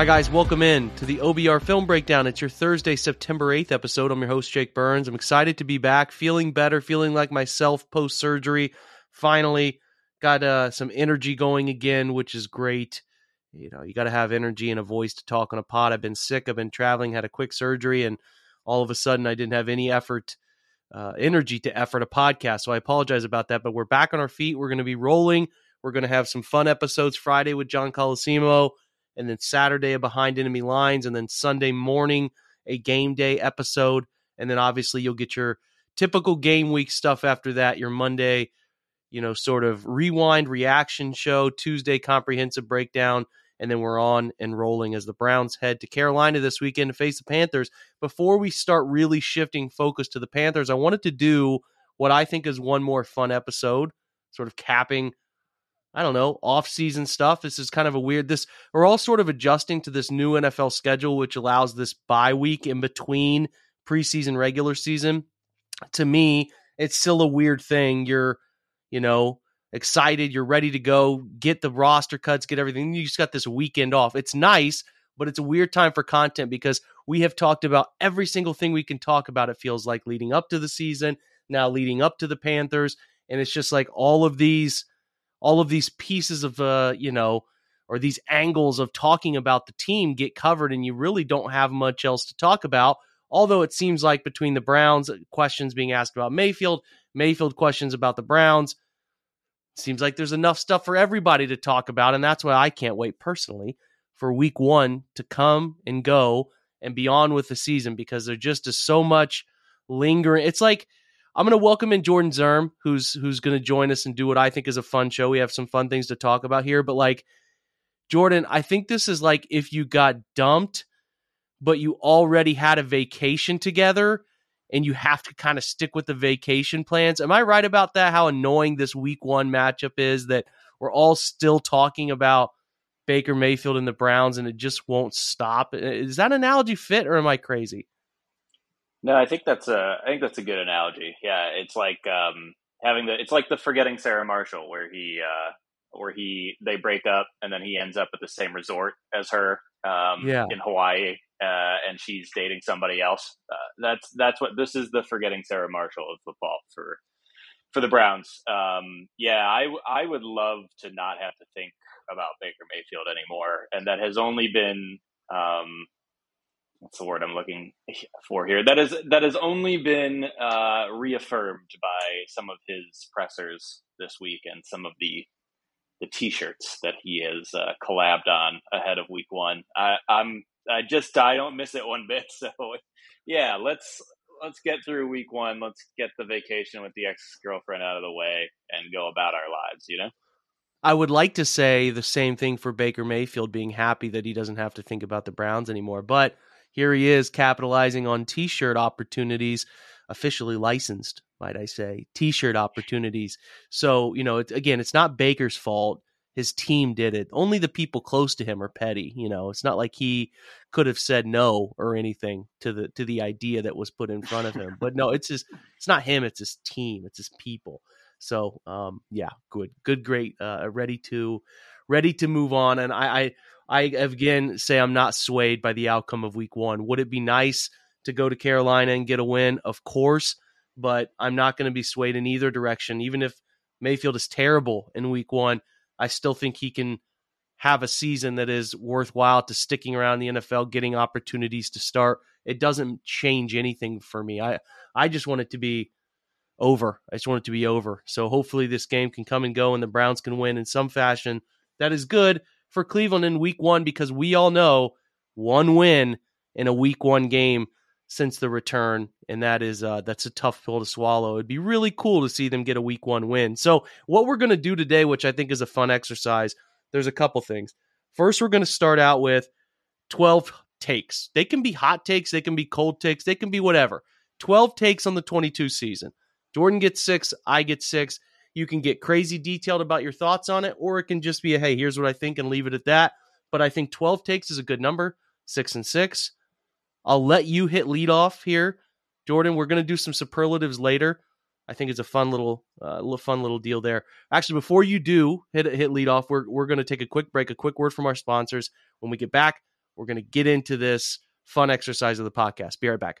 Hi, guys. Welcome in to the OBR Film Breakdown. It's your Thursday, September 8th episode. I'm your host, Jake Burns. I'm excited to be back, feeling better, feeling like myself post surgery. Finally, got uh, some energy going again, which is great. You know, you got to have energy and a voice to talk on a pod. I've been sick, I've been traveling, had a quick surgery, and all of a sudden I didn't have any effort, uh, energy to effort a podcast. So I apologize about that, but we're back on our feet. We're going to be rolling. We're going to have some fun episodes Friday with John Colosimo and then Saturday a behind enemy lines, and then Sunday morning a game day episode, and then obviously you'll get your typical game week stuff after that. Your Monday, you know, sort of rewind reaction show, Tuesday comprehensive breakdown, and then we're on and rolling as the Browns head to Carolina this weekend to face the Panthers. Before we start really shifting focus to the Panthers, I wanted to do what I think is one more fun episode, sort of capping I don't know, off-season stuff. This is kind of a weird this we're all sort of adjusting to this new NFL schedule which allows this bye week in between preseason regular season. To me, it's still a weird thing. You're, you know, excited, you're ready to go, get the roster cuts, get everything. You just got this weekend off. It's nice, but it's a weird time for content because we have talked about every single thing we can talk about it feels like leading up to the season, now leading up to the Panthers, and it's just like all of these all of these pieces of uh, you know, or these angles of talking about the team get covered and you really don't have much else to talk about. Although it seems like between the Browns, uh, questions being asked about Mayfield, Mayfield questions about the Browns, seems like there's enough stuff for everybody to talk about. And that's why I can't wait personally for week one to come and go and be on with the season because there just is so much lingering. It's like I'm going to welcome in Jordan Zirm, who's who's going to join us and do what I think is a fun show. We have some fun things to talk about here, but like Jordan, I think this is like if you got dumped, but you already had a vacation together and you have to kind of stick with the vacation plans. Am I right about that? How annoying this week one matchup is that we're all still talking about Baker Mayfield and the Browns and it just won't stop. Is that analogy fit or am I crazy? No, I think that's a I think that's a good analogy. Yeah, it's like um, having the it's like the forgetting Sarah Marshall where he uh, where he they break up and then he ends up at the same resort as her um, yeah. in Hawaii uh, and she's dating somebody else. Uh, that's that's what this is the forgetting Sarah Marshall of football for for the Browns. Um, yeah, I I would love to not have to think about Baker Mayfield anymore, and that has only been um, what's the word I'm looking for here? That is that has only been uh, reaffirmed by some of his pressers this week and some of the the T-shirts that he has uh, collabed on ahead of Week One. I, I'm I just I don't miss it one bit. So yeah, let's let's get through Week One. Let's get the vacation with the ex girlfriend out of the way and go about our lives. You know. I would like to say the same thing for Baker Mayfield being happy that he doesn't have to think about the Browns anymore, but here he is capitalizing on t-shirt opportunities officially licensed might i say t-shirt opportunities. So you know it, again it's not baker's fault. His team did it. Only the people close to him are petty you know? It's not like he could have said no or anything to the to the idea that was put in front of him. But no it's just it's not him it's his team it's his people. So um yeah good good great uh ready to ready to move on. And i i I again say I'm not swayed by the outcome of week one. Would it be nice to go to Carolina and get a win? Of course, but I'm not going to be swayed in either direction. Even if Mayfield is terrible in week one, I still think he can have a season that is worthwhile to sticking around the NFL, getting opportunities to start. It doesn't change anything for me. I I just want it to be over. I just want it to be over. So hopefully this game can come and go and the Browns can win in some fashion. That is good for Cleveland in week one because we all know one win in a week one game since the return, and that is uh, that's a tough pill to swallow. It'd be really cool to see them get a week one win. So what we're going to do today, which I think is a fun exercise, there's a couple things. First, we're going to start out with 12 takes. They can be hot takes, they can be cold takes, they can be whatever. 12 takes on the 22 season. Jordan gets six, I get six. You can get crazy detailed about your thoughts on it, or it can just be a hey, here's what I think and leave it at that. But I think 12 takes is a good number, six and six. I'll let you hit lead off here. Jordan, we're going to do some superlatives later. I think it's a fun little, uh, fun little deal there. Actually, before you do hit hit lead off, we're we're going to take a quick break, a quick word from our sponsors. When we get back, We're going to get into this fun exercise of the podcast. Be right back.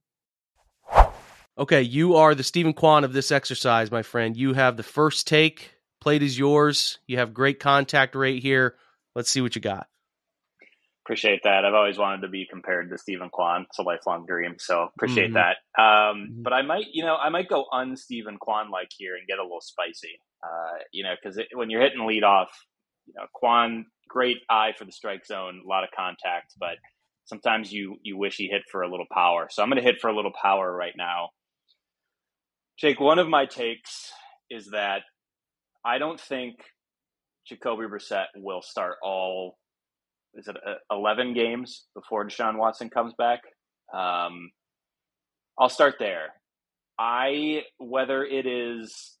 Okay, you are the Steven Kwan of this exercise, my friend. You have the first take. Plate is yours. You have great contact rate here. Let's see what you got. Appreciate that. I've always wanted to be compared to Steven Kwan. It's a lifelong dream. So appreciate Mhm. that. Um, Mhm. but I might, you know, I might go un Steven Kwan like here and get a little spicy. Uh, you know, because when you're hitting lead off, you know, Kwan, great eye for the strike zone, a lot of contact, but sometimes you you wish he hit for a little power. So I'm going to hit for a little power right now. Jake, one of my takes is that I don't think Jacoby Brissett will start all is it uh, 11 games before Deshaun Watson comes back. Um, I'll start there. I whether it is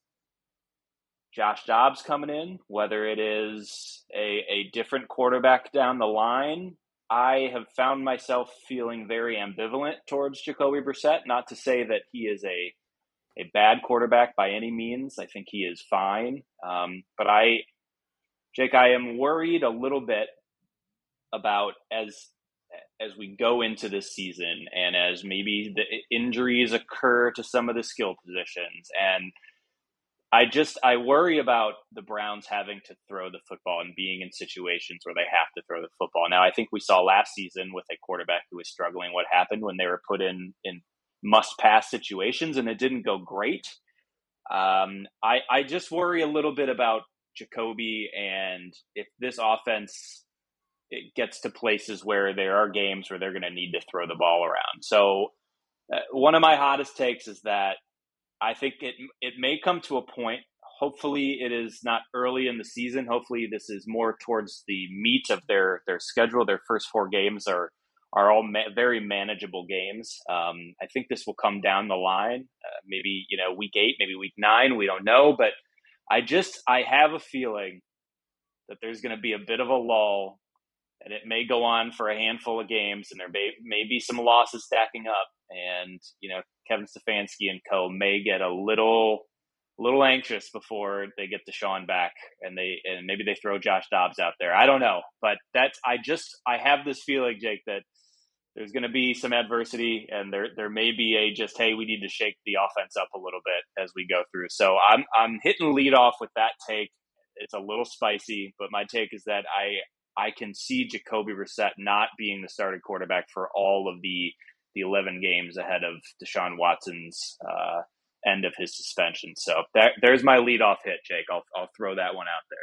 Josh Dobbs coming in, whether it is a, a different quarterback down the line, I have found myself feeling very ambivalent towards Jacoby Brissett. Not to say that he is a a bad quarterback by any means. I think he is fine, um, but I, Jake, I am worried a little bit about as as we go into this season and as maybe the injuries occur to some of the skill positions and I just I worry about the Browns having to throw the football and being in situations where they have to throw the football. Now I think we saw last season with a quarterback who was struggling what happened when they were put in in must pass situations and it didn't go great. Um, I I just worry a little bit about Jacoby and if this offense it gets to places where there are games where they're going to need to throw the ball around. So uh, one of my hottest takes is that I think it it may come to a point. Hopefully, it is not early in the season. Hopefully, this is more towards the meat of their their schedule. Their first four games are are all ma- very manageable games. Um, I think this will come down the line. Uh, maybe you know week eight, maybe week nine. We don't know, but I just I have a feeling that there's going to be a bit of a lull and it may go on for a handful of games, and there may, may be some losses stacking up, and you know Kevin Stefanski and co may get a little little anxious before they get Deshaun back, and they and maybe they throw Josh Dobbs out there. I don't know, but that's I just I have this feeling, Jake, that there's going to be some adversity, and there there may be a just hey, we need to shake the offense up a little bit as we go through. So I'm I'm hitting lead off with that take. It's a little spicy, but my take is that I I can see Jacoby Brissett not being the starting quarterback for all of the the 11 games ahead of Deshaun Watson's uh, end of his suspension. So that, there's my lead off hit, Jake. I'll I'll throw that one out there.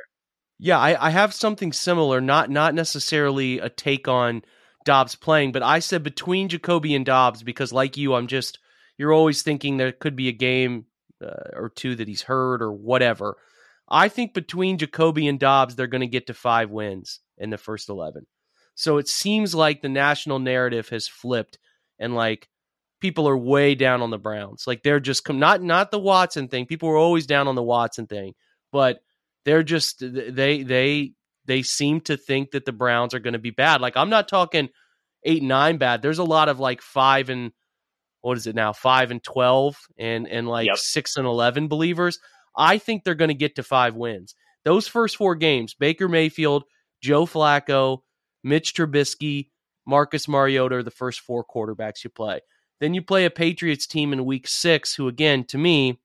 Yeah, I, I have something similar, not not necessarily a take on Dobbs playing, but I said between Jacoby and Dobbs because, like you, I'm just you're always thinking there could be a game uh, or two that he's hurt or whatever. I think between Jacoby and Dobbs, they're going to get to five wins in the first 11. So it seems like the national narrative has flipped and like people are way down on the Browns. Like they're just come not not the Watson thing. People were always down on the Watson thing, but they're just they they they seem to think that the Browns are going to be bad. Like I'm not talking 8 9 bad. There's a lot of like 5 and what is it now? 5 and 12 and and like yep. 6 and 11 believers. I think they're going to get to 5 wins. Those first 4 games, Baker Mayfield, Joe Flacco, Mitch Trubisky, Marcus Mariota are the first 4 quarterbacks you play. Then you play a Patriots team in week 6 who again to me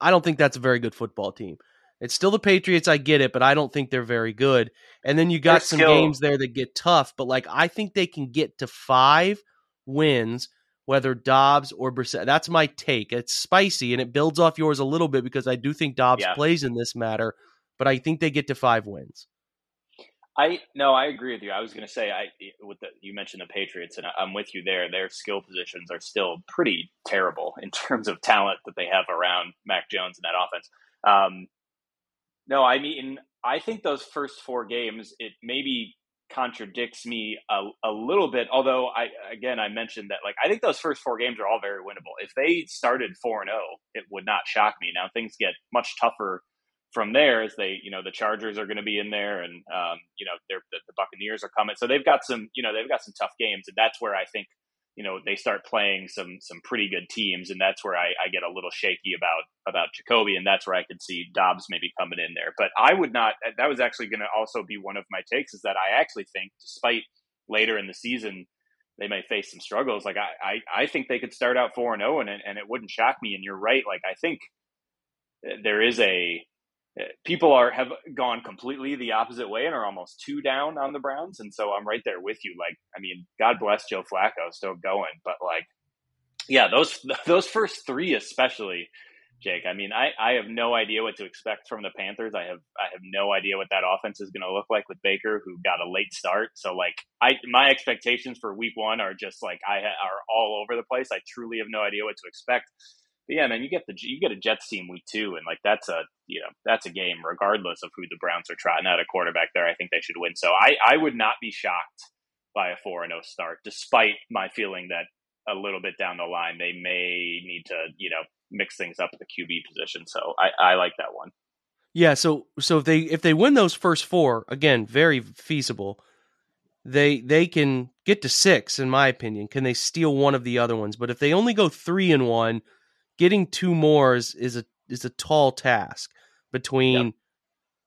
I don't think that's a very good football team. It's still the Patriots. I get it, but I don't think they're very good. And then you got they're some skill. games there that get tough, but like I think they can get to five wins, whether Dobbs or Brissett. That's my take. It's spicy and it builds off yours a little bit because I do think Dobbs yeah. plays in this matter, but I think they get to five wins. I no, I agree with you. I was going to say I with the, you mentioned the Patriots, and I'm with you there. Their skill positions are still pretty terrible in terms of talent that they have around Mac Jones in that offense. Um, no, I mean, I think those first four games, it maybe contradicts me a, a little bit. Although I, again, I mentioned that like I think those first four games are all very winnable. If they started four and zero, oh, it would not shock me. Now things get much tougher from there as they, you know, the Chargers are going to be in there, and um, you know, the, the Buccaneers are coming, so they've got some, you know, they've got some tough games, and that's where I think you know they start playing some some pretty good teams, and that's where I, I get a little shaky about about Jacoby, and that's where I could see Dobbs maybe coming in there. But I would not. That was actually going to also be one of my takes is that I actually think, despite later in the season they may face some struggles, like I I, I think they could start out four and zero, oh, and and it wouldn't shock me. And you're right. Like I think eh, there is a people are have gone completely the opposite way and are almost two down on the Browns. And so I'm right there with you. Like, I mean, God bless Joe Flacco, still going, but like, yeah, those those first three especially, Jake. I mean, I, I have no idea what to expect from the Panthers. I have I have no idea what that offense is going to look like with Baker, who got a late start. So like, I my expectations for Week One are just like I ha- are all over the place. I truly have no idea what to expect. But yeah, man, you get the you get a Jets team week two, and like that's a you know that's a game regardless of who the Browns are trotting out a quarterback there. I think they should win. So I I would not be shocked by a four and zero oh start, despite my feeling that a little bit down the line they may need to you know mix things up at the QB position. So I I like that one. Yeah, so so if they if they win those first four, again, very feasible. They they can get to six, in my opinion. Can they steal one of the other ones? But if they only go three and one, getting two more is, is a is a tall task between yep.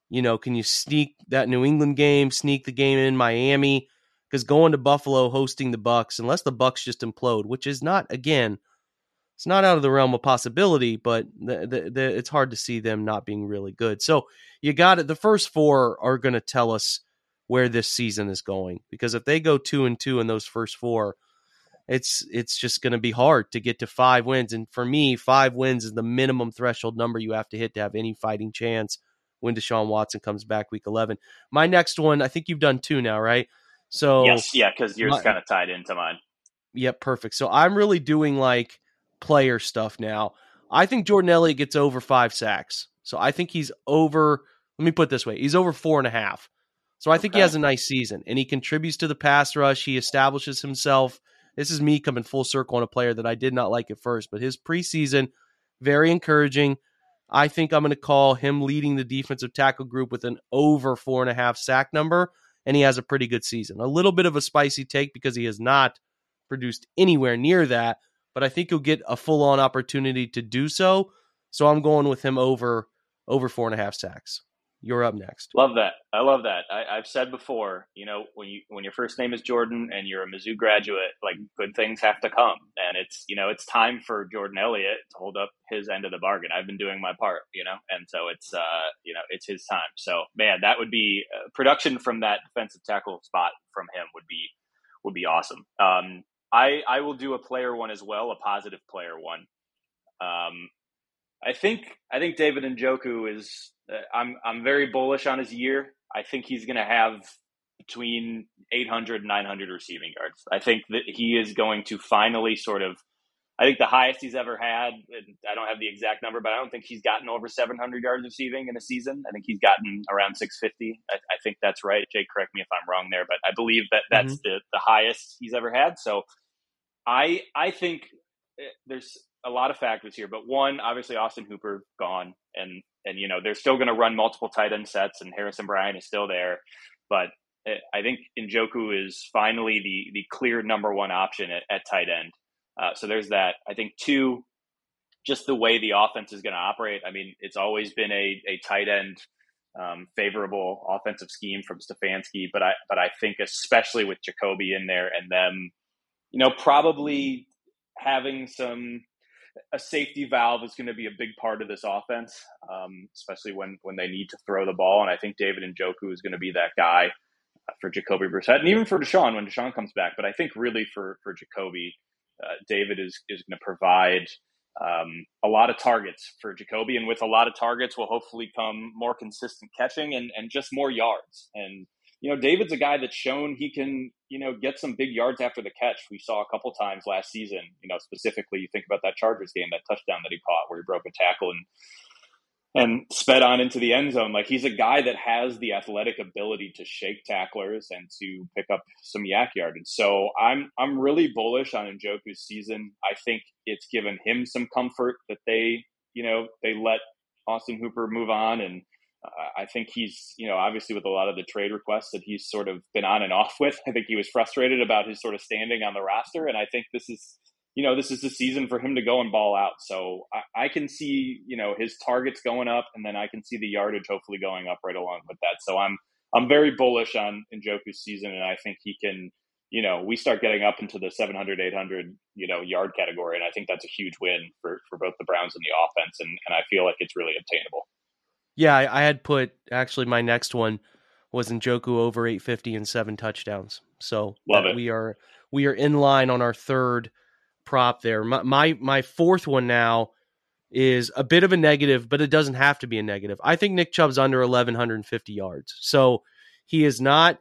you know can you sneak that New England game sneak the game in Miami because going to Buffalo hosting the Bucs unless the Bucs just implode which is not again it's not out of the realm of possibility but the, the, the, it's hard to see them not being really good so you got it the first four are going to tell us where this season is going because if they go two and two in those first four it's it's just going to be hard to get to five wins. And for me, five wins is the minimum threshold number you have to hit to have any fighting chance when Deshaun Watson comes back week 11. My next one, I think you've done two now, right? So yes, yeah, because yours kind of tied into mine. Yep, perfect. So I'm really doing like player stuff now. I think Jordan Elliott gets over five sacks. So I think he's over. Let me put this way: he's over four and a half. So I think okay. he has a nice season, and he contributes to the pass rush. He establishes himself this is me coming full circle on a player that I did not like at first, but his preseason, very encouraging. I think I'm going to call him leading the defensive tackle group with an over four and a half sack number, and he has a pretty good season. A little bit of a spicy take because he has not produced anywhere near that, but I think he'll get a full on opportunity to do so. So I'm going with him over over four and a half sacks. You're up next. Love that. I love that. I, have said before, you know, when you when your first name is Jordan and you're a Mizzou graduate, like good things have to come, and it's you know it's time for Jordan Elliott to hold up his end of the bargain. I've been doing my part, you know, and so it's uh you know it's his time. So man, that would be uh, production from that defensive tackle spot from him would be would be awesome. Um, I I will do a player one as well, a positive player one. Um, I think I think David Njoku is. Uh, I'm I'm very bullish on his year. I think he's going to have between 800 and 900 receiving yards. I think that he is going to finally sort of. I think the highest he's ever had, and I don't have the exact number, but I don't think he's gotten over 700 yards receiving in a season. I think he's gotten around 650. I, I think that's right. Jake, correct me if I'm wrong there, but I believe that that's mm-hmm. the, the highest he's ever had. So I I think eh, there's a lot of factors here, but one, obviously Austin Hooper gone, and and you know they're still going to run multiple tight end sets, and Harrison Bryant is still there, but eh, I think Njoku is finally the the clear number one option at, at tight end. Uh, so there's that. I think two, just the way the offense is going to operate. I mean, it's always been a a tight end um, favorable offensive scheme from Stefanski, but I but I think especially with Jacoby in there and them, you know, probably having some a safety valve is going to be a big part of this offense, um, especially when when they need to throw the ball. And I think David Njoku is going to be that guy for Jacoby Brissett, and even for Deshaun when Deshaun comes back. But I think really for for Jacoby, uh, David is is going to provide um, a lot of targets for Jacoby, and with a lot of targets will hopefully come more consistent catching and and just more yards. And you know, David's a guy that's shown he can, you know, get some big yards after the catch. We saw a couple times last season, you know, specifically you think about that Chargers game, that touchdown that he caught where he broke a tackle and and sped on into the end zone. Like he's a guy that has the athletic ability to shake tacklers and to pick up some YAC yardage. So I'm I'm really bullish on Njoku's season. I think it's given him some comfort that they, you know, they let Austin Hooper move on and I think he's, you know, obviously with a lot of the trade requests that he's sort of been on and off with. I think he was frustrated about his sort of standing on the roster, and I think this is, you know, this is the season for him to go and ball out. So I, I can see, you know, his targets going up, and then I can see the yardage hopefully going up right along with that. So I'm I'm very bullish on Njoku's season, and I think he can. You know, we start getting up into the 700, 800, you know, yard category, and I think that's a huge win for, for both the Browns and the offense, and, and I feel like it's really obtainable. Yeah, I, I had put actually my next one was Njoku over 850 and seven touchdowns. So we are we are in line on our third prop there. My, my my fourth one now is a bit of a negative, but it doesn't have to be a negative. I think Nick Chubb's under 1150 yards. So he is not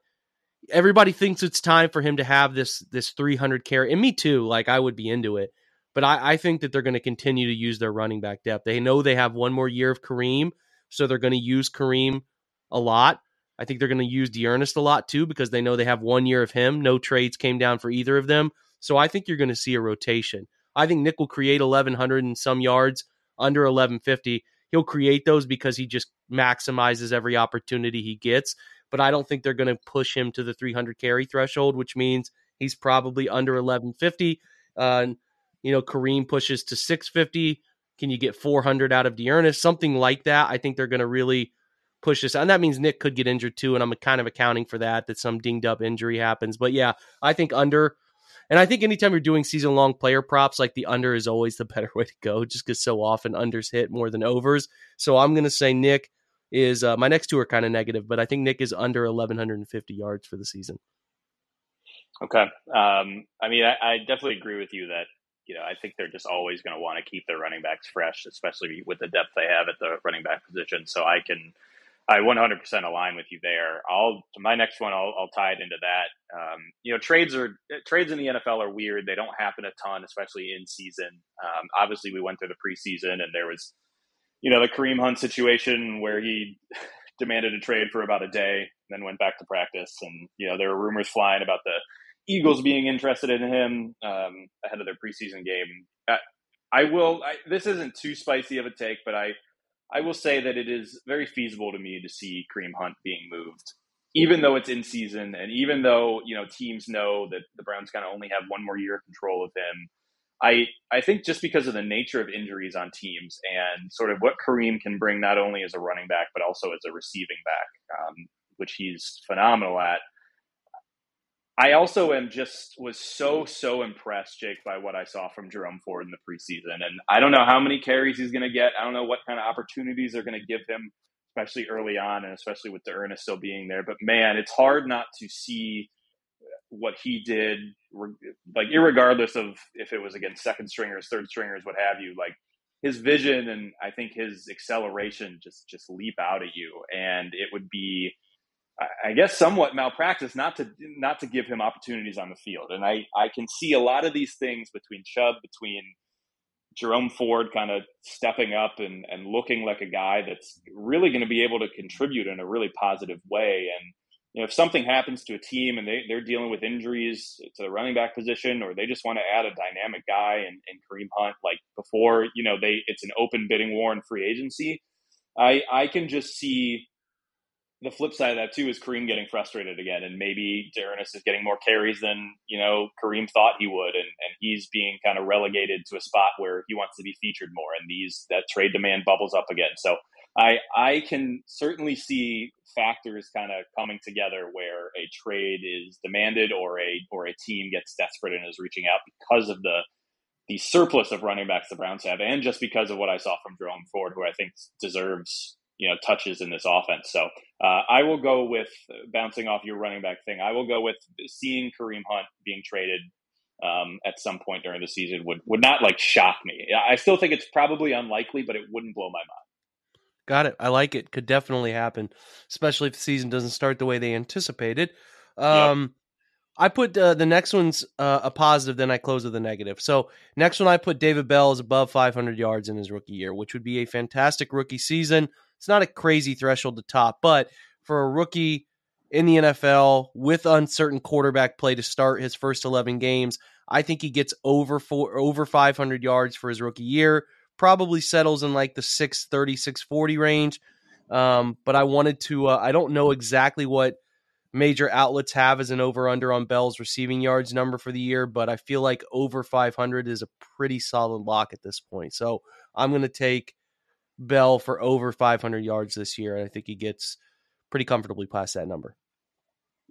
everybody thinks it's time for him to have this this 300 carry and me too like i would be into it but i, I think that they're going to continue to use their running back depth they know they have one more year of kareem so they're going to use Kareem a lot. I think they're going to use D'Ernest a lot too because they know they have one year of him. No trades came down for either of them. So I think you're going to see a rotation. I think Nick will create 1,100 and some yards under 1150. He'll create those because he just maximizes every opportunity he gets. But I don't think they're going to push him to the 300 carry threshold, which means he's probably under 1150. Uh, you know, Kareem pushes to 650. Can you get 400 out of D'Ernest? Something like that. I think they're going to really push this. And that means Nick could get injured too. And I'm kind of accounting for that, that some dinged up injury happens. But yeah, I think under. And I think anytime you're doing season long player props, like the under is always the better way to go, just because so often unders hit more than overs. So I'm going to say Nick is uh, my next two are kind of negative, but I think Nick is under 1,150 yards for the season. Okay. Um, I mean, I, I, definitely agree with you that you know, I think they're just always going to want to keep their running backs fresh, especially with the depth they have at the running back position. So I can, I 100% align with you there. I'll my next one. I'll, I'll tie it into that. Um, you know, trades are trades in the NFL are weird. They don't happen a ton, especially in season. Um, obviously, we went through the preseason, and there was, you know, the Kareem Hunt situation where he demanded a trade for about a day, then went back to practice, and you know, there were rumors flying about the Eagles being interested in him um, ahead of their preseason game. I, I will. I, this isn't too spicy of a take, but I I will say that it is very feasible to me to see Kareem Hunt being moved, even though it's in season, and even though you know teams know that the Browns kind of only have one more year of control of him. I I think just because of the nature of injuries on teams and sort of what Kareem can bring not only as a running back but also as a receiving back, um, which he's phenomenal at. I also am just was so so impressed, Jake, by what I saw from Jerome Ford in the preseason, and I don't know how many carries he's going to get. I don't know what kind of opportunities they're going to give him, especially early on, and especially with D'Ernest still being there. But man, it's hard not to see what he did, like regardless of if it was against second stringers, third stringers, what have you. Like his vision and I think his acceleration just just leap out at you, and it would be I guess somewhat malpractice not to not to give him opportunities on the field. And I I can see a lot of these things between Chubb, between Jerome Ford kind of stepping up and, and looking like a guy that's really going to be able to contribute in a really positive way. And you know, if something happens to a team and they, they're dealing with injuries to the running back position, or they just want to add a dynamic guy and, and Kareem Hunt, like before, you know, they it's an open bidding war in free agency. I I can just see the flip side of that too is Kareem getting frustrated again, and maybe D'Ernest is getting more carries than you know Kareem thought he would, and, and he's being kind of relegated to a spot where he wants to be featured more, and these that trade demand bubbles up again. So I I can certainly see factors kind of coming together where a trade is demanded or a or a team gets desperate and is reaching out because of the the surplus of running backs the Browns have, and just because of what I saw from Jerome Ford, who I think deserves you know touches in this offense. So uh, I will go with bouncing off your running back thing. I will go with seeing Kareem Hunt being traded um, at some point during the season would would not like shock me. I still think it's probably unlikely, but it wouldn't blow my mind. Got it. I like it. Could definitely happen, especially if the season doesn't start the way they anticipated. Um. I put uh, the next one's uh, a positive, then I close with a negative. So next one, I put David Bell is above 500 yards in his rookie year, which would be a fantastic rookie season. It's not a crazy threshold to top, but for a rookie in the NFL with uncertain quarterback play to start his first 11 games, I think he gets over four, over 500 yards for his rookie year. Probably settles in like the 630, 640 range. Um, but I wanted to, uh, I don't know exactly what major outlets have as an over under on Bell's receiving yards number for the year, but I feel like over 500 is a pretty solid lock at this point. So I'm going to take Bell for over 500 yards this year. And I think he gets pretty comfortably past that number.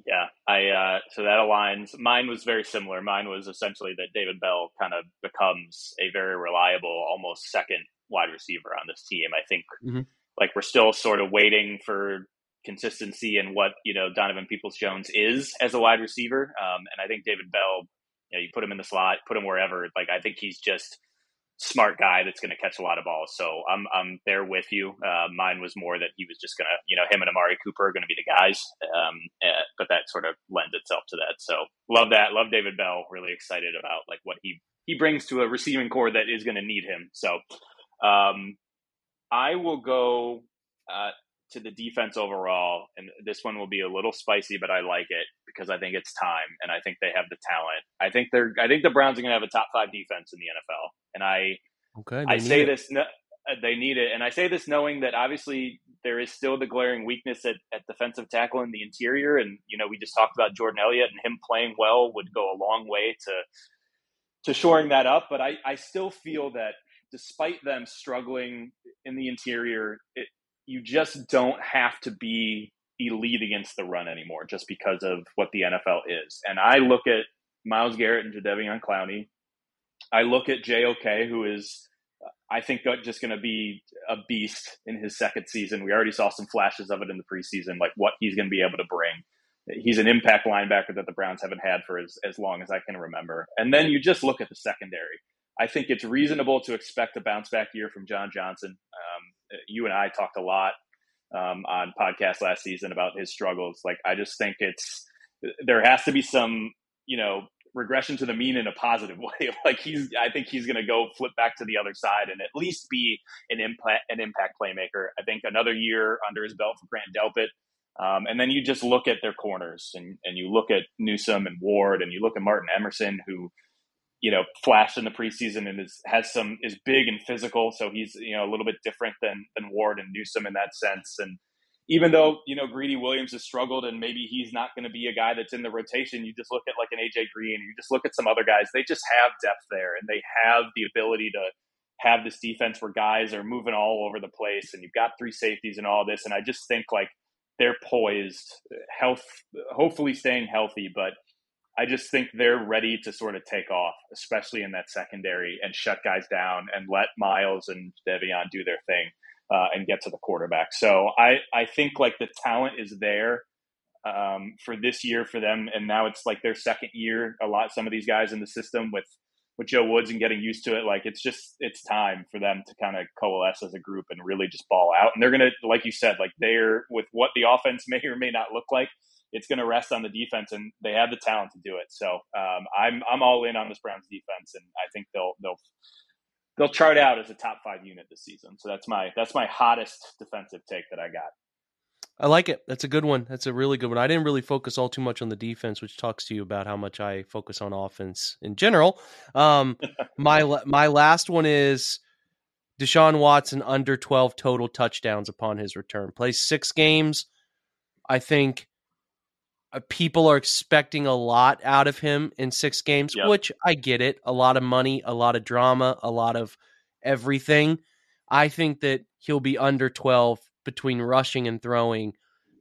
Yeah, I uh, so that aligns. Mine was very similar. Mine was essentially that David Bell kind of becomes a very reliable, almost second wide receiver on this team. I think mm-hmm. like we're still sort of waiting for consistency and what you know Donovan Peoples Jones is as a wide receiver. Um, and I think David Bell, you know, you put him in the slot, put him wherever. Like I think he's just smart guy that's going to catch a lot of balls. So I'm I'm there with you. Uh, mine was more that he was just going to, you know, him and Amari Cooper are going to be the guys. Um, uh, but that sort of lends itself to that. So love that. Love David Bell. Really excited about like what he he brings to a receiving corps that is going to need him. So um, I will go. Uh, to the defense overall, and this one will be a little spicy, but I like it because I think it's time, and I think they have the talent. I think they're. I think the Browns are going to have a top five defense in the NFL, and I. Okay. I say it. this. No, uh, they need it, and I say this knowing that obviously there is still the glaring weakness at, at defensive tackle in the interior, and you know we just talked about Jordan Elliott and him playing well would go a long way to to shoring that up. But I I still feel that despite them struggling in the interior, it, you just don't have to be elite against the run anymore just because of what the NFL is. And I look at Myles Garrett and Jadeveon Clowney. I look at JOK, who is, I think, just going to be a beast in his second season. We already saw some flashes of it in the preseason, like what he's going to be able to bring. He's an impact linebacker that the Browns haven't had for as, as long as I can remember. And then you just look at the secondary. I think it's reasonable to expect a bounce back year from John Johnson. Um, you and I talked a lot um, on podcast last season about his struggles. Like, I just think it's there has to be some, you know, regression to the mean in a positive way. like he's, I think he's going to go flip back to the other side and at least be an impact, an impact playmaker. I think another year under his belt for Grant Delpit. Um, and then you just look at their corners and, and you look at Newsome and Ward and you look at Martin Emerson, who you know flashed in the preseason and is has some is big and physical so he's you know a little bit different than than Ward and Newsome in that sense and even though you know Greedy Williams has struggled and maybe he's not going to be a guy that's in the rotation, you just look at like an AJ Green, you just look at some other guys. They just have depth there, and they have the ability to have this defense where guys are moving all over the place, and you've got three safeties and all this. And I just think like they're poised, health, hopefully staying healthy, but I just think they're ready to sort of take off, especially in that secondary, and shut guys down and let Myles and De'Veon do their thing uh, and get to the quarterback. So I, I think like the talent is there um, for this year for them, and now it's like their second year. A lot some of these guys in the system with with Joe Woods and getting used to it, like it's just it's time for them to kind of coalesce as a group and really just ball out. And they're gonna, like you said, like they're with what the offense may or may not look like. It's going to rest on the defense, and they have the talent to do it. So um, I'm I'm all in on this Browns defense, and I think they'll they'll they'll chart out as a top five unit this season. So that's my that's my hottest defensive take that I got. I like it. That's a good one. That's a really good one. I didn't really focus all too much on the defense, which talks to you about how much I focus on offense in general. Um, my my last one is Deshaun Watson under twelve total touchdowns upon his return. Plays six games. I think people are expecting a lot out of him in six games, yep. which I get it. A lot of money, a lot of drama, a lot of everything. I think that he'll be under 12 between rushing and throwing.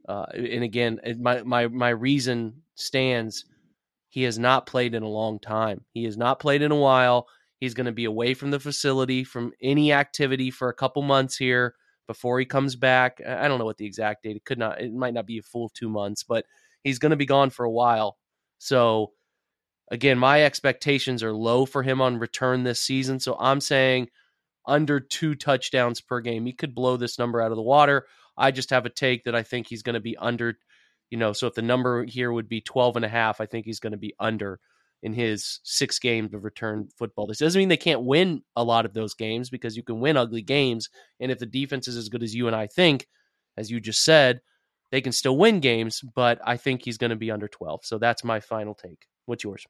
Uh, and again, my, my, my reason stands. He has not played in a long time. He has not played in a while. He's going to be away from the facility, from any activity for a couple months here before he comes back. I don't know what the exact date. It could not. It might not be a full two months, but he's going to be gone for a while. So, again, my expectations are low for him on return this season. So I'm saying under two touchdowns per game. He could blow this number out of the water. I just have a take that I think he's going to be under, you know, so if the number here would be 12 and a half, I think he's going to be under in his six games of return football. This doesn't mean they can't win a lot of those games because you can win ugly games. And if the defense is as good as you and I think, as you just said, they can still win games, but I think he's going to be under 12. So that's my final take. What's yours?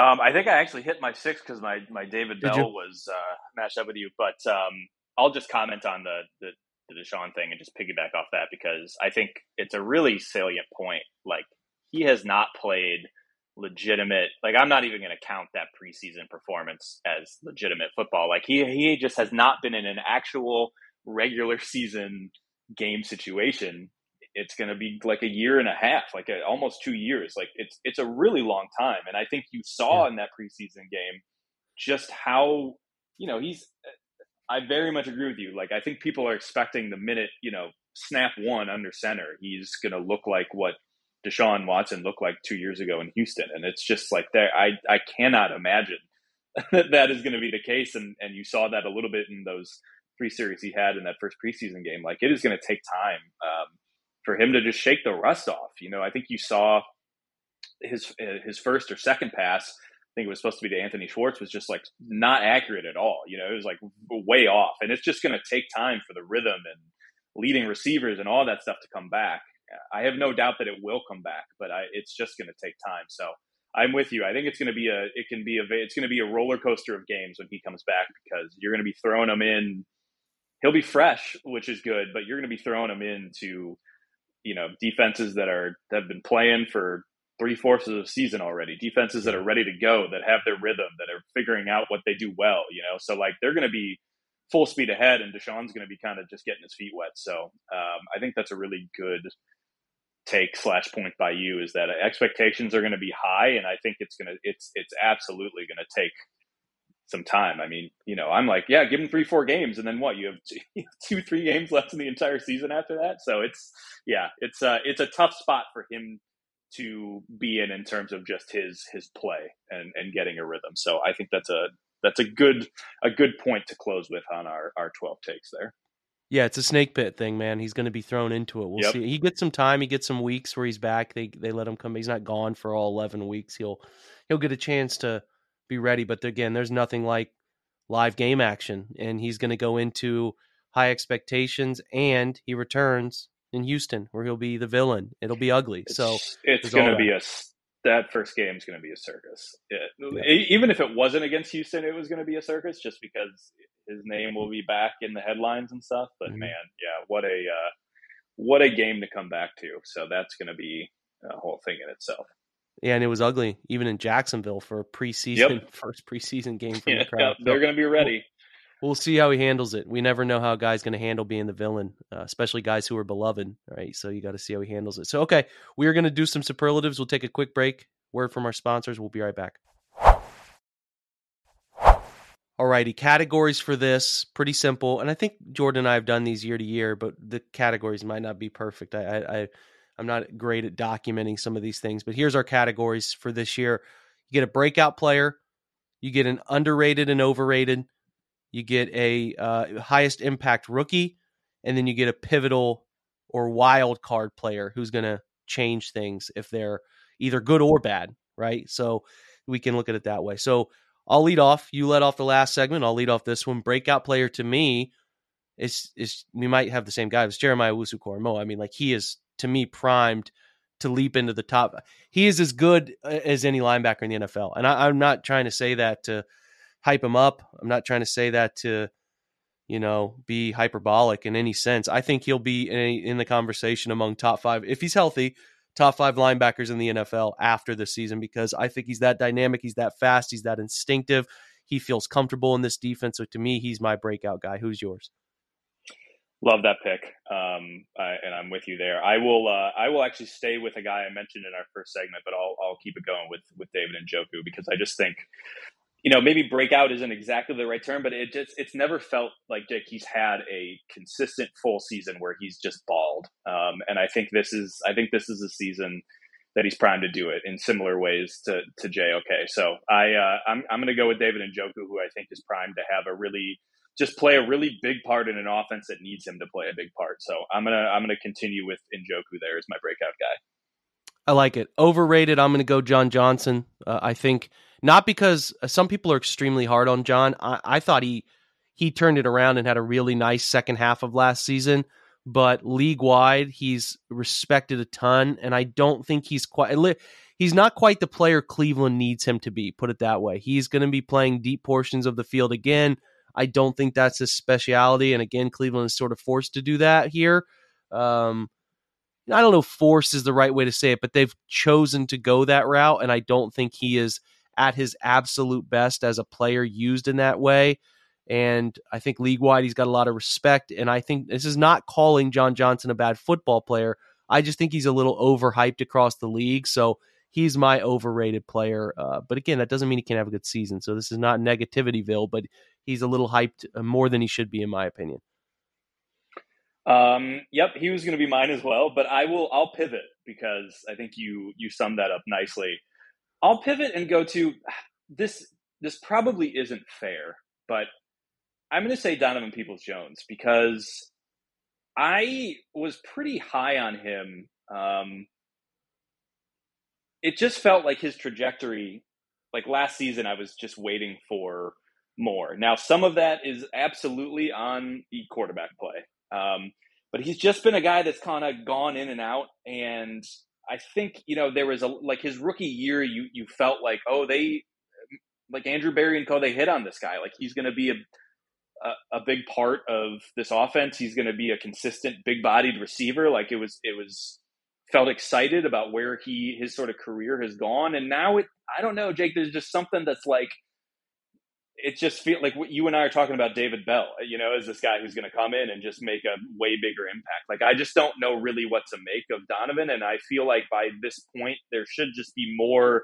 Um, I think I actually hit my six because my, my David Did Bell you? was uh, matched up with you, but um, I'll just comment on the, the, the Deshaun thing and just piggyback off that because I think it's a really salient point. Like he has not played legitimate. Like I'm not even going to count that preseason performance as legitimate football. Like he he just has not been in an actual regular season game situation, it's going to be like a year and a half, like a, almost two years. Like it's it's a really long time, and I think you saw yeah. in that preseason game just how you know he's. I very much agree with you. Like I think people are expecting the minute you know snap one under center, he's going to look like what Deshaun Watson looked like two years ago in Houston, and it's just like there. I I cannot imagine that that is going to be the case, and and you saw that a little bit in those three series he had in that first preseason game. Like it is going to take time um, for him to just shake the rust off. You know, I think you saw his his first or second pass. I think it was supposed to be to Anthony Schwartz was just like not accurate at all. You know, it was like way off, and it's just going to take time for the rhythm and leading receivers and all that stuff to come back. I have no doubt that it will come back, but I, it's just going to take time. So I'm with you. I think it's going to be a it can be a it's going to be a roller coaster of games when he comes back because you're going to be throwing him in he'll be fresh, which is good, but you're going to be throwing him into, you know, defenses that are that have been playing for three fourths of the season already, defenses that are ready to go, that have their rhythm, that are figuring out what they do well, you know. So like they're going to be full speed ahead, and Deshaun's going to be kind of just getting his feet wet. So um, I think that's a really good take slash point by you is that expectations are going to be high, and I think it's going to it's it's absolutely going to take some time. I mean, you know, I'm like, yeah, give him three, four games, and then what? You have two, two, three games left in the entire season after that. So it's, yeah, it's a uh, it's a tough spot for him to be in in terms of just his his play and and getting a rhythm. So I think that's a that's a good a good point to close with on our our 12 takes there. Yeah, it's a snake pit thing, man. He's going to be thrown into it. We'll yep. see. He gets some time. He gets some weeks where he's back. They they let him come. He's not gone for all eleven weeks. He'll he'll get a chance to be ready. But again, there's nothing like live game action, and he's going to go into high expectations, and he returns in Houston where he'll be the villain. It'll be ugly. It's, so it's going to be a that first game is going to be a circus. It, yeah. Even if it wasn't against Houston, it was going to be a circus just because his name will be back in the headlines and stuff. But mm-hmm. man, yeah, what a uh, what a game to come back to. So that's going to be a whole thing in itself. Yeah, and it was ugly even in Jacksonville for a preseason yep. first preseason game from yeah, the crowd. they're going to be ready. We'll, we'll, see how he handles it. We never know how a guy's going to handle being the villain, uh, especially guys who are beloved, right? So you got to see how he handles it. So okay, we are going to do some superlatives. We'll take a quick break. Word from our sponsors. We'll be right back. Alrighty, categories for this pretty simple, and I think Jordan and I have done these year to year, but the categories might not be perfect. I, I, I I'm not great at documenting some of these things, but here's our categories for this year. You get a breakout player, you get an underrated and overrated, you get a uh, highest impact rookie, and then you get a pivotal or wild card player who's going to change things if they're either good or bad, right? So we can look at it that way. So I'll lead off. You let off the last segment. I'll lead off this one. Breakout player to me is is we might have the same guy. It's Jeremiah Owusu-Koramoah. I mean, like he is to me primed to leap into the top. He is as good uh, as any linebacker in the NFL, and I, I'm not trying to say that to hype him up. I'm not trying to say that to you know be hyperbolic in any sense. I think he'll be in, a, in the conversation among top five if he's healthy top five linebackers in the NFL after the season because I think he's that dynamic, he's that fast, he's that instinctive. He feels comfortable in this defense. So to me, he's my breakout guy. Who's yours? Love that pick, um, I, and I'm with you there. I will. Uh, I will actually stay with a guy I mentioned in our first segment, but I'll, I'll keep it going with with David Njoku because I just think you know, maybe breakout isn't exactly the right term, but it just it's never felt like Dick he's had a consistent full season where he's just balled. Um, and I think this is I think this is a season that he's primed to do it in similar ways to to JOK. So I uh, I'm I'm going to go with David Njoku, who I think is primed to have a really just play a really big part in an offense that needs him to play a big part. So I'm gonna I'm gonna continue with Njoku there as my breakout guy. I like it. Overrated. I'm gonna go John Johnson. Uh, I think not because uh, some people are extremely hard on John. I, I thought he he turned it around and had a really nice second half of last season. But league wide, he's respected a ton, and I don't think he's quite. He's not quite the player Cleveland needs him to be. Put it that way. He's going to be playing deep portions of the field again. I don't think that's his specialty, and again, Cleveland is sort of forced to do that here. Um, I don't know, force is the right way to say it, but they've chosen to go that route, and I don't think he is at his absolute best as a player used in that way. And I think league wide, he's got a lot of respect. And I think this is not calling John Johnson a bad football player. I just think he's a little overhyped across the league. So he's my overrated player. Uh, but again, that doesn't mean he can't have a good season. So this is not negativityville, but he's a little hyped uh, more than he should be, in my opinion. Um, yep, he was going to be mine as well, but I will. I'll pivot because I think you you summed that up nicely. I'll pivot and go to this. This probably isn't fair, but I'm going to say Donovan Peoples Jones because I was pretty high on him. Um, it just felt like his trajectory, like last season, I was just waiting for more. Now, some of that is absolutely on the quarterback play. Um, but he's just been a guy that's kind of gone in and out. And I think you know there was a like his rookie year. You you felt like oh they like Andrew Berry and co. They hit on this guy like he's going to be a, a, a big part of this offense. He's going to be a consistent big bodied receiver. Like it was it was felt excited about where he his sort of career has gone. And now it I don't know Jake. There's just something that's like it just feels like what you and I are talking about David Bell, you know, as this guy who's going to come in and just make a way bigger impact. Like, I just don't know really what to make of Donovan. And I feel like by this point, there should just be more.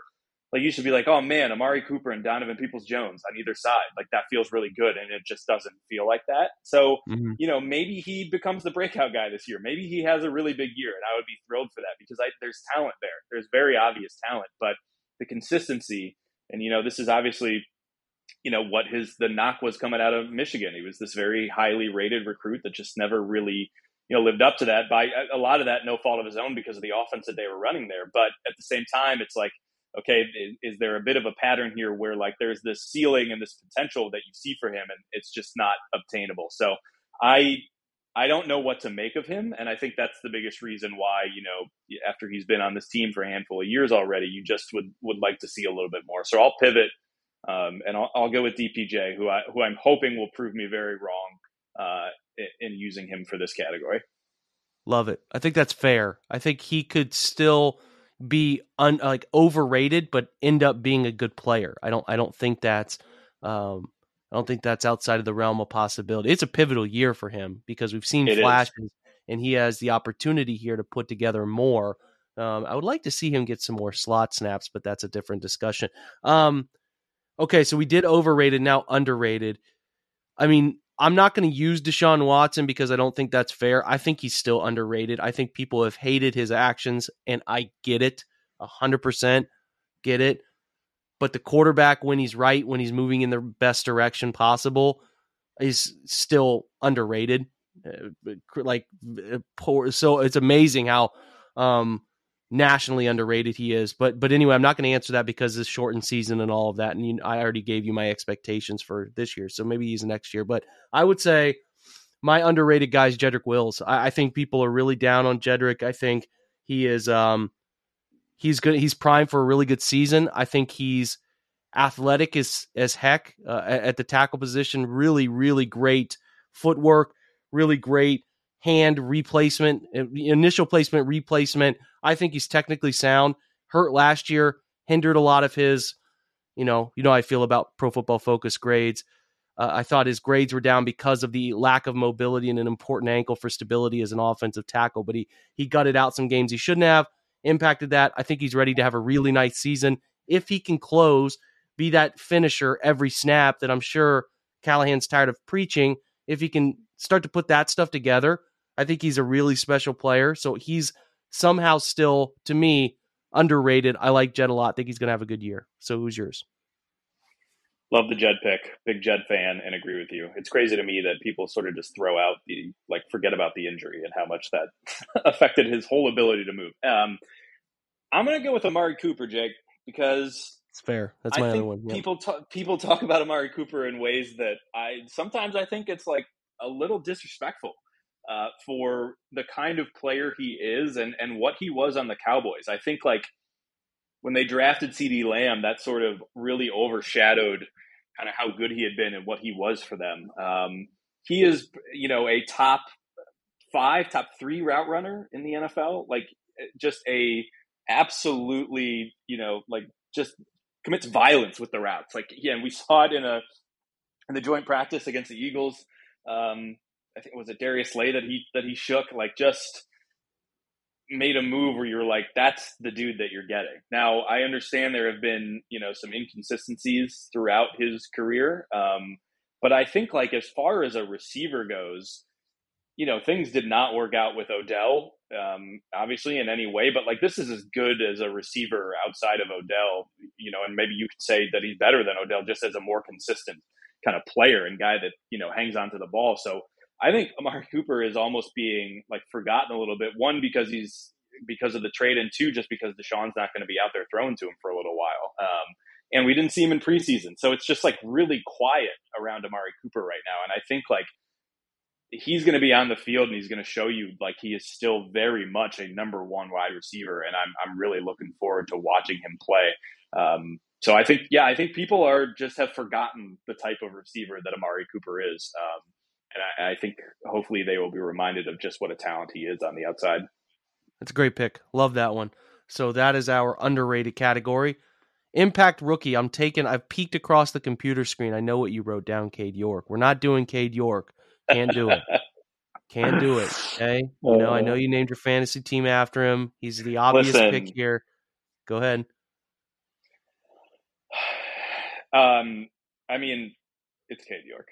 Like, you should be like, oh man, Amari Cooper and Donovan Peoples Jones on either side. Like, that feels really good. And it just doesn't feel like that. So, mm-hmm. you know, maybe he becomes the breakout guy this year. Maybe he has a really big year. And I would be thrilled for that because I, there's talent there. There's very obvious talent. But the consistency, and, you know, this is obviously you know what his the knock was coming out of Michigan. He was this very highly rated recruit that just never really you know lived up to that by a lot of that no fault of his own because of the offense that they were running there. But at the same time, it's like okay, is, there a bit of a pattern here where like there's this ceiling and this potential that you see for him, and it's just not obtainable. So I I don't know what to make of him, and I think that's the biggest reason why you know after he's been on this team for a handful of years already, you just would would like to see a little bit more. So I'll pivot um, and I'll, I'll, go with DPJ, who I who I'm hoping will prove me very wrong uh, in, in using him for this category. Love it. I think that's fair. I think he could still be un, like overrated, but end up being a good player. I don't. I don't think that's. Um, I don't think that's outside of the realm of possibility. It's a pivotal year for him because we've seen It flashes, is. and he has the opportunity here to put together more. Um, I would like to see him get some more slot snaps, but that's a different discussion. Um, okay, so we did overrated, now underrated. I mean, I'm not going to use Deshaun Watson because I don't think that's fair. I think he's still underrated. I think people have hated his actions, and I get it, hundred percent get it. But the quarterback, when he's right, when he's moving in the best direction possible, is still underrated. Uh, like uh, poor, so it's amazing how um, nationally underrated he is. But but anyway, I'm not going to answer that because this shortened season and all of that. And you, I already gave you my expectations for this year, so maybe he's next year. But I would say my underrated guy is Jedrick Wills. I, I think people are really down on Jedrick. I think he is um he's good. He's primed for a really good season. I think he's athletic as as heck uh, at, at the tackle position. Really, really great footwork. Really great hand replacement, uh, initial placement, replacement. I think he's technically sound. Hurt last year, hindered a lot of his. You know, you know I feel about Pro Football Focus grades. Uh, I thought his grades were down because of the lack of mobility and an important ankle for stability as an offensive tackle. But he he gutted out some games he shouldn't have. Impacted that. I think he's ready to have a really nice season if he can close, be that finisher every snap that I'm sure Callahan's tired of preaching. If he can start to put that stuff together, I think he's a really special player. So he's somehow still, to me, underrated. I like Jed a lot. I think he's going to have a good year. So who's yours? Love the Jed pick. Big Jed fan and agree with you. It's crazy to me that people sort of just throw out the, like, forget about the injury and how much that affected his whole ability to move. Um, I'm going to go with Amari Cooper, Jake, because it's fair. That's I my other one. Yep. People talk, people talk about Amari Cooper in ways that I sometimes I think it's like a little disrespectful uh, for the kind of player he is and and what he was on the Cowboys. I think like when they drafted CeeDee Lamb, that sort of really overshadowed kind of how good he had been and what he was for them. Um, he is, you know, a top five, top three route runner in the NFL. Like just a absolutely, you know, like just commits violence with the routes. Like again, we saw it in a in the joint practice against the Eagles. Um, I think was it Darius Slay that he that he shook. Like just made a move where you're like, that's the dude that you're getting. Now, I understand there have been, you know, some inconsistencies throughout his career. Um, but I think like as far as a receiver goes, you know, things did not work out with Odell, um, obviously in any way, but like this is as good as a receiver outside of Odell, you know, and maybe you could say that he's better than Odell just as a more consistent kind of player and guy that, you know, hangs on to the ball. So I think Amari Cooper is almost being like forgotten a little bit. One because he's because of the trade, and two just because Deshaun's not going to be out there throwing to him for a little while. Um, and we didn't see him in preseason, so it's just like really quiet around Amari Cooper right now. And I think like he's going to be on the field and he's going to show you like he is still very much a number one wide receiver, and I'm I'm really looking forward to watching him play. Um, so I think yeah, I think people are just have forgotten the type of receiver that Amari Cooper is. Um, and I, I, think hopefully they will be reminded of just what a talent he is on the outside. That's a great pick. Love that one. So that is our underrated category. Impact rookie. I'm taking. I've peeked across the computer screen. I know what you wrote down, Cade York. We're not doing Cade York. Can't do it. Can't do it. Okay. You know, I know you named your fantasy team after him. He's the obvious Listen, pick here. Go ahead. Um, I mean, it's Cade York.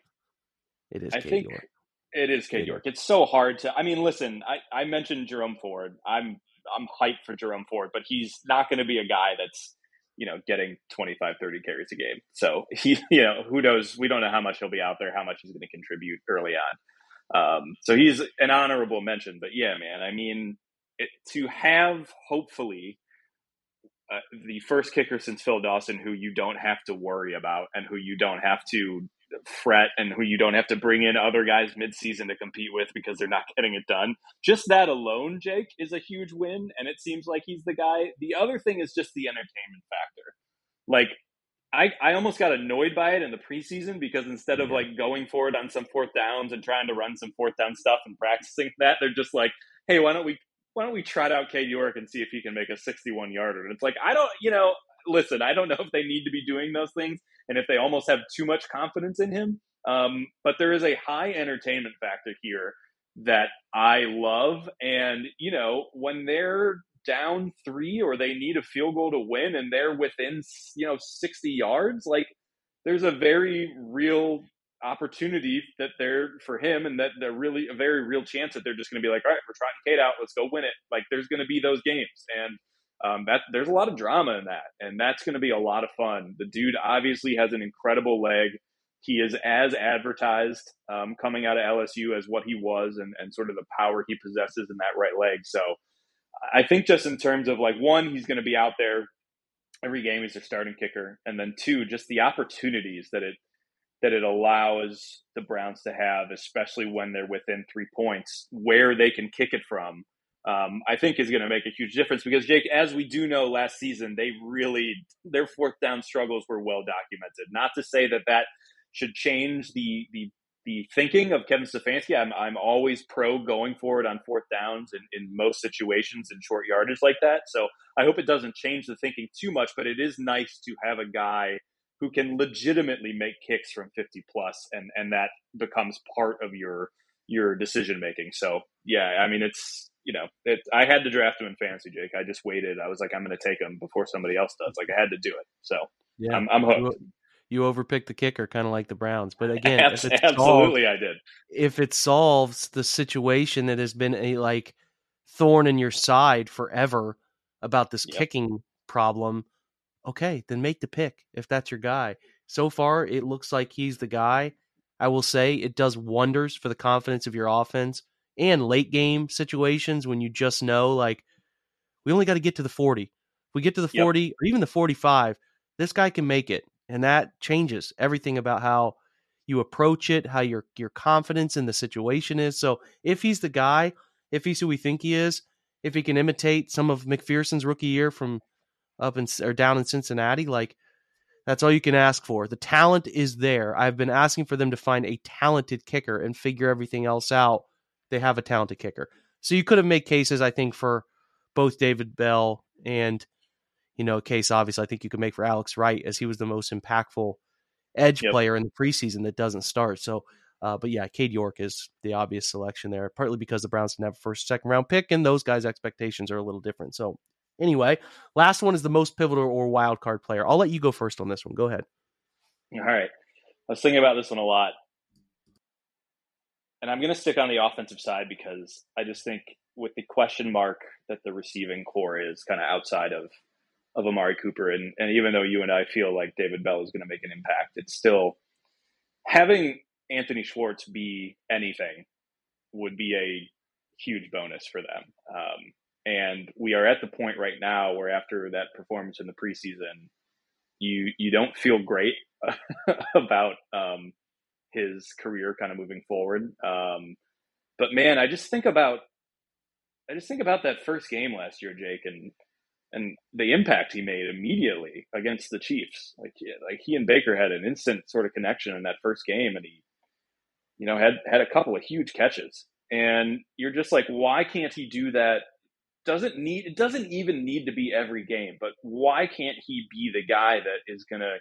It is. I Cade think York. it is Cade York. It's so hard to. I mean, listen. I, I mentioned Jerome Ford. I'm I'm hyped for Jerome Ford, but he's not going to be a guy that's you know getting 25 30 carries a game so he you know who knows we don't know how much he'll be out there how much he's going to contribute early on um, so he's an honorable mention but yeah man i mean it, to have hopefully uh, the first kicker since Phil Dawson, who you don't have to worry about and who you don't have to fret and who you don't have to bring in other guys midseason to compete with because they're not getting it done. Just that alone, Jake, is a huge win. And it seems like he's the guy. The other thing is just the entertainment factor. Like, I, I almost got annoyed by it in the preseason because instead of like going for it on some fourth downs and trying to run some fourth down stuff and practicing that, they're just like, hey, why don't we why don't we trot out Cade York and see if he can make a 61 yarder? And it's like I don't, you know, listen, I don't know if they need to be doing those things and if they almost have too much confidence in him. Um, but there is a high entertainment factor here that I love. And, you know, when they're down three or they need a field goal to win and they're within, you know, 60 yards, like there's a very real opportunity that they're for him and that they're really a very real chance that they're just going to be like, all right, we're trying Cade out. Let's go win it. Like there's going to be those games. And, um, that there's a lot of drama in that, and that's going to be a lot of fun. The dude obviously has an incredible leg. He is as advertised um, coming out of LSU as what he was, and, and sort of the power he possesses in that right leg. So, I think just in terms of like one, he's going to be out there every game. He's their starting kicker, and then two, just the opportunities that it that it allows the Browns to have, especially when they're within three points, where they can kick it from um, I think is going to make a huge difference because Jake, as we do know, last season they really their fourth down struggles were well documented. Not to say that that should change the the the thinking of Kevin Stefanski. I'm I'm always pro going forward on fourth downs in, in most situations in short yardage like that. So I hope it doesn't change the thinking too much, but it is nice to have a guy who can legitimately make kicks from 50 plus and and that becomes part of your your decision making. So yeah, I mean it's you know, it, I had to draft him in fantasy, Jake. I just waited. I was like, I'm going to take him before somebody else does. Like I had to do it. So yeah, I'm, I'm hooked. You, you overpicked the kicker, kind of like the Browns. But again, absolutely, solved, I did. If it solves the situation that has been a like thorn in your side forever about this yep. kicking problem, okay, then make the pick if that's your guy. So far, it looks like he's the guy. I will say it does wonders for the confidence of your offense and late game situations when you just know like we only got to get to the 40. If we get to the 40 yep. or even the 45, this guy can make it. And that changes everything about how you approach it, how your your confidence in the situation is. So if he's the guy, if he's who we think he is, if he can imitate some of McPherson's rookie year from up in or down in Cincinnati, like that's all you can ask for. The talent is there. I've been asking for them to find a talented kicker and figure everything else out they have a talented kicker. So you could have made cases, I think, for both David Bell and, you know, case obviously I think you could make for Alex Wright as he was the most impactful edge yep. player in the preseason that doesn't start. So, uh, but yeah, Cade York is the obvious selection there, partly because the Browns can have a first, second round pick, and those guys' expectations are a little different. So, anyway, last one is the most pivotal or wild card player. I'll let you go first on this one. Go ahead. All right. I was thinking about this one a lot and I'm going to stick on the offensive side because I just think with the question mark that the receiving corps is kind of outside of of Amari Cooper, and and even though you and I feel like David Bell is going to make an impact, it's still having Anthony Schwartz be anything would be a huge bonus for them. Um, and we are at the point right now where after that performance in the preseason, you you don't feel great about um, his career kind of moving forward. Um, but man, I just think about I just think about that first game last year, Jake, and and the impact he made immediately against the Chiefs. Like like he and Baker had an instant sort of connection in that first game, and he, you know, had had a couple of huge catches. And you're just like, why can't he do that? Doesn't need it doesn't even need to be every game, but why can't he be the guy that is gonna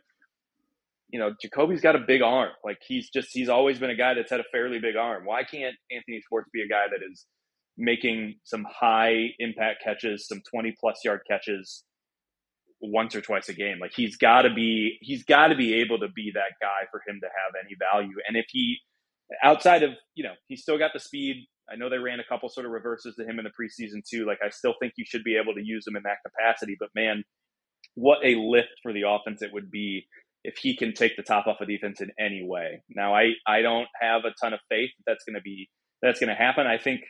you know, Jacoby's got a big arm. Like he's just he's always been a guy that's had a fairly big arm. Why can't Anthony Schwartz be a guy that is making some high impact catches, some 20 plus yard catches once or twice a game? Like he's got to be he's got to be able to be that guy for him to have any value. And if he outside of, you know, he's still got the speed. I know they ran a couple sort of reverses to him in the preseason too. Like I still think you should be able to use him in that capacity, but man, what a lift for the offense it would be if he can take the top off of defense in any way. Now, I, I don't have a ton of faith that that's going to be that's going to happen. I think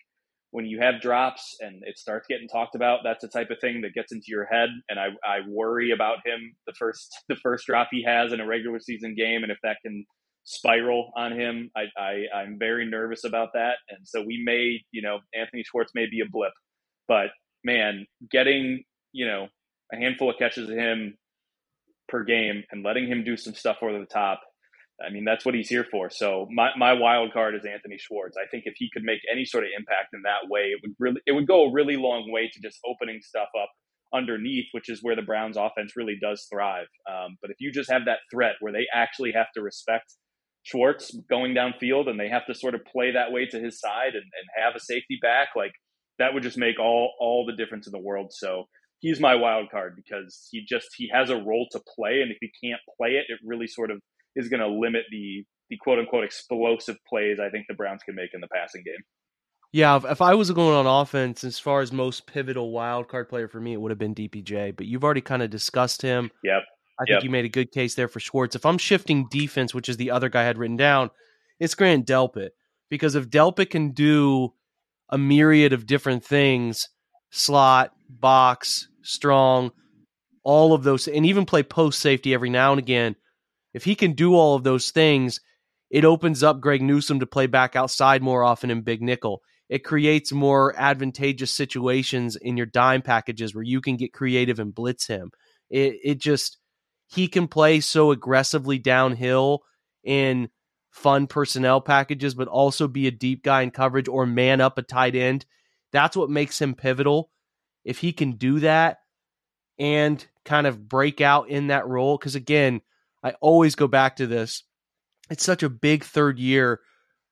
when you have drops and it starts getting talked about, that's the type of thing that gets into your head. And I, I worry about him the first the first drop he has in a regular season game, and if that can spiral on him, I, I I'm very nervous about that. And so we may, you know, Anthony Schwartz may be a blip, but man, getting you know a handful of catches of him per game and letting him do some stuff over the top I mean, that's what he's here for. So my, my wild card is Anthony Schwartz. I think if he could make any sort of impact in that way, it would really it would go a really long way to just opening stuff up underneath, which is where the Browns offense really does thrive. Um, but if you just have that threat where they actually have to respect Schwartz going downfield and they have to sort of play that way to his side and, and have a safety back, like that would just make all all the difference in the world. So he's my wild card because he just he has a role to play, and if he can't play it, it really sort of is going to limit the the quote unquote explosive plays I think the Browns can make in the passing game. Yeah, if, if, I was going on offense, as far as most pivotal wild card player for me, it would have been DPJ. But you've already kind of discussed him. Yep. I think yep. you made a good case there for Schwartz. If I'm shifting defense, which is the other guy I had written down, it's Grant Delpit. Because if Delpit can do a myriad of different things, slot, box, strong, all of those, and even play post safety every now and again, if he can do all of those things, it opens up Greg Newsome to play back outside more often in big nickel. It creates more advantageous situations in your dime packages where you can get creative and blitz him. It it just he can play so aggressively downhill in fun personnel packages, but also be a deep guy in coverage or man up a tight end. That's what makes him pivotal. If he can do that and kind of break out in that role, because again, I always go back to this. It's such a big third year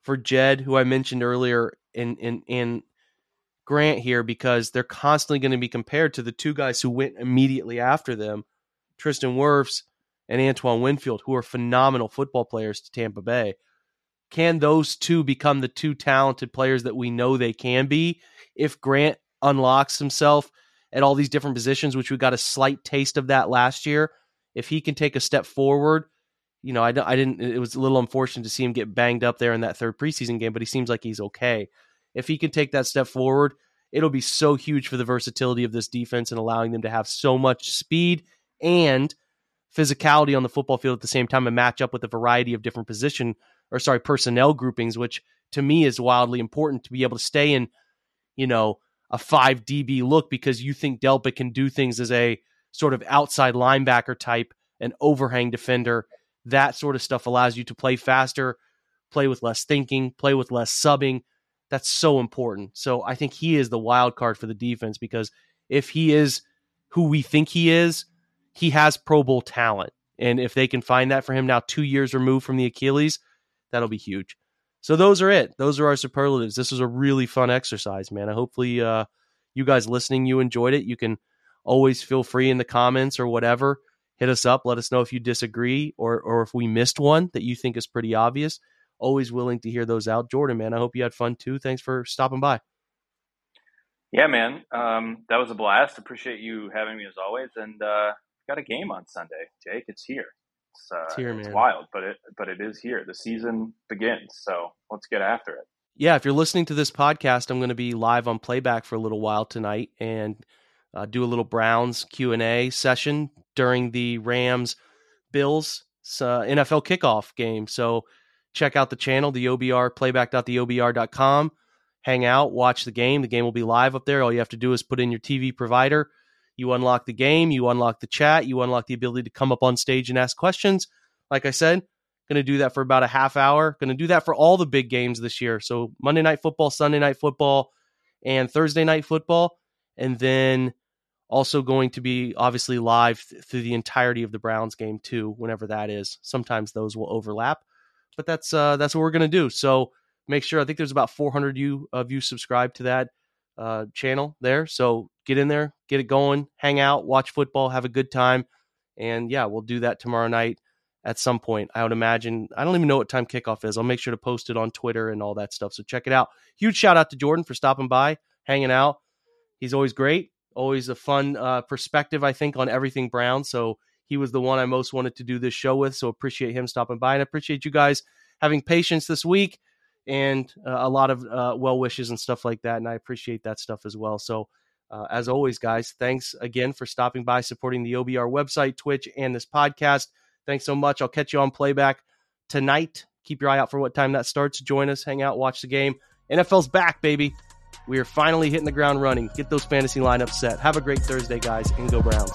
for Jed, who I mentioned earlier, in in in Grant here because they're constantly going to be compared to the two guys who went immediately after them, Tristan Wirfs and Antoine Winfield, who are phenomenal football players to Tampa Bay. Can those two become the two talented players that we know they can be if Grant unlocks himself at all these different positions, which we got a slight taste of that last year? if he can take a step forward, you know, I, I didn't. It was a little unfortunate to see him get banged up there in that third preseason game, but he seems like he's okay. If he can take that step forward, it'll be so huge for the versatility of this defense and allowing them to have so much speed and physicality on the football field at the same time and match up with a variety of different position or sorry personnel groupings, which to me is wildly important to be able to stay in, you know, a five DB look because you think Delpit can do things as a sort of outside linebacker type, an overhang defender. That sort of stuff allows you to play faster, play with less thinking, play with less subbing. That's so important. So I think he is the wild card for the defense because if he is who we think he is, he has Pro Bowl talent. And if they can find that for him now, two years removed from the Achilles, that'll be huge. So those are it. Those are our superlatives. This was a really fun exercise, man. I hopefully uh, you guys listening, you enjoyed it. You can always feel free in the comments or whatever. Hit us up. Let us know if you disagree or or if we missed one that you think is pretty obvious. Always willing to hear those out. Jordan, man, I hope you had fun too. Thanks for stopping by. Yeah, man. Um, that was a blast. Appreciate you having me as always. And uh, got a game on Sunday, Jake. It's here. It's, uh, it's here, man. It's wild, but it but it is here. The season begins, so let's get after it. Yeah, if you're listening to this podcast, I'm going to be live on playback for a little while tonight, and uh, do a little Browns Q and A session during the Rams Bills uh, NFL kickoff game. So check out the channel, the OBR playback.theobr.com. Hang out, watch the game. The game will be live up there. All you have to do is put in your TV provider. You unlock the game, you unlock the chat, you unlock the ability to come up on stage and ask questions. Like I said, going to do that for about a half hour. Going to do that for all the big games this year. So Monday night football, Sunday night football, and Thursday night football. And then also going to be obviously live th- through the entirety of the Browns game too, whenever that is. Sometimes those will overlap, but that's uh, that's what we're gonna do. So make sure. I think there's about 400 you of you subscribe to that uh, channel there. So get in there, get it going, hang out, watch football, have a good time, and yeah, we'll do that tomorrow night at some point. I would imagine. I don't even know what time kickoff is. I'll make sure to post it on Twitter and all that stuff. So check it out. Huge shout out to Jordan for stopping by, hanging out. He's always great always a fun uh, perspective, I think, on everything Brown. So he was the one I most wanted to do this show with. So appreciate him stopping by and appreciate you guys having patience this week and uh, a lot of uh, well wishes and stuff like that. And I appreciate that stuff as well. So uh, as always, guys, thanks again for stopping by, supporting the OBR website, Twitch, and this podcast. Thanks so much. I'll catch you on playback tonight. Keep your eye out for what time that starts. Join us, hang out, watch the game. NFL's back, baby. We are finally hitting the ground running. Get those fantasy lineups set. Have a great Thursday, guys, and go Browns.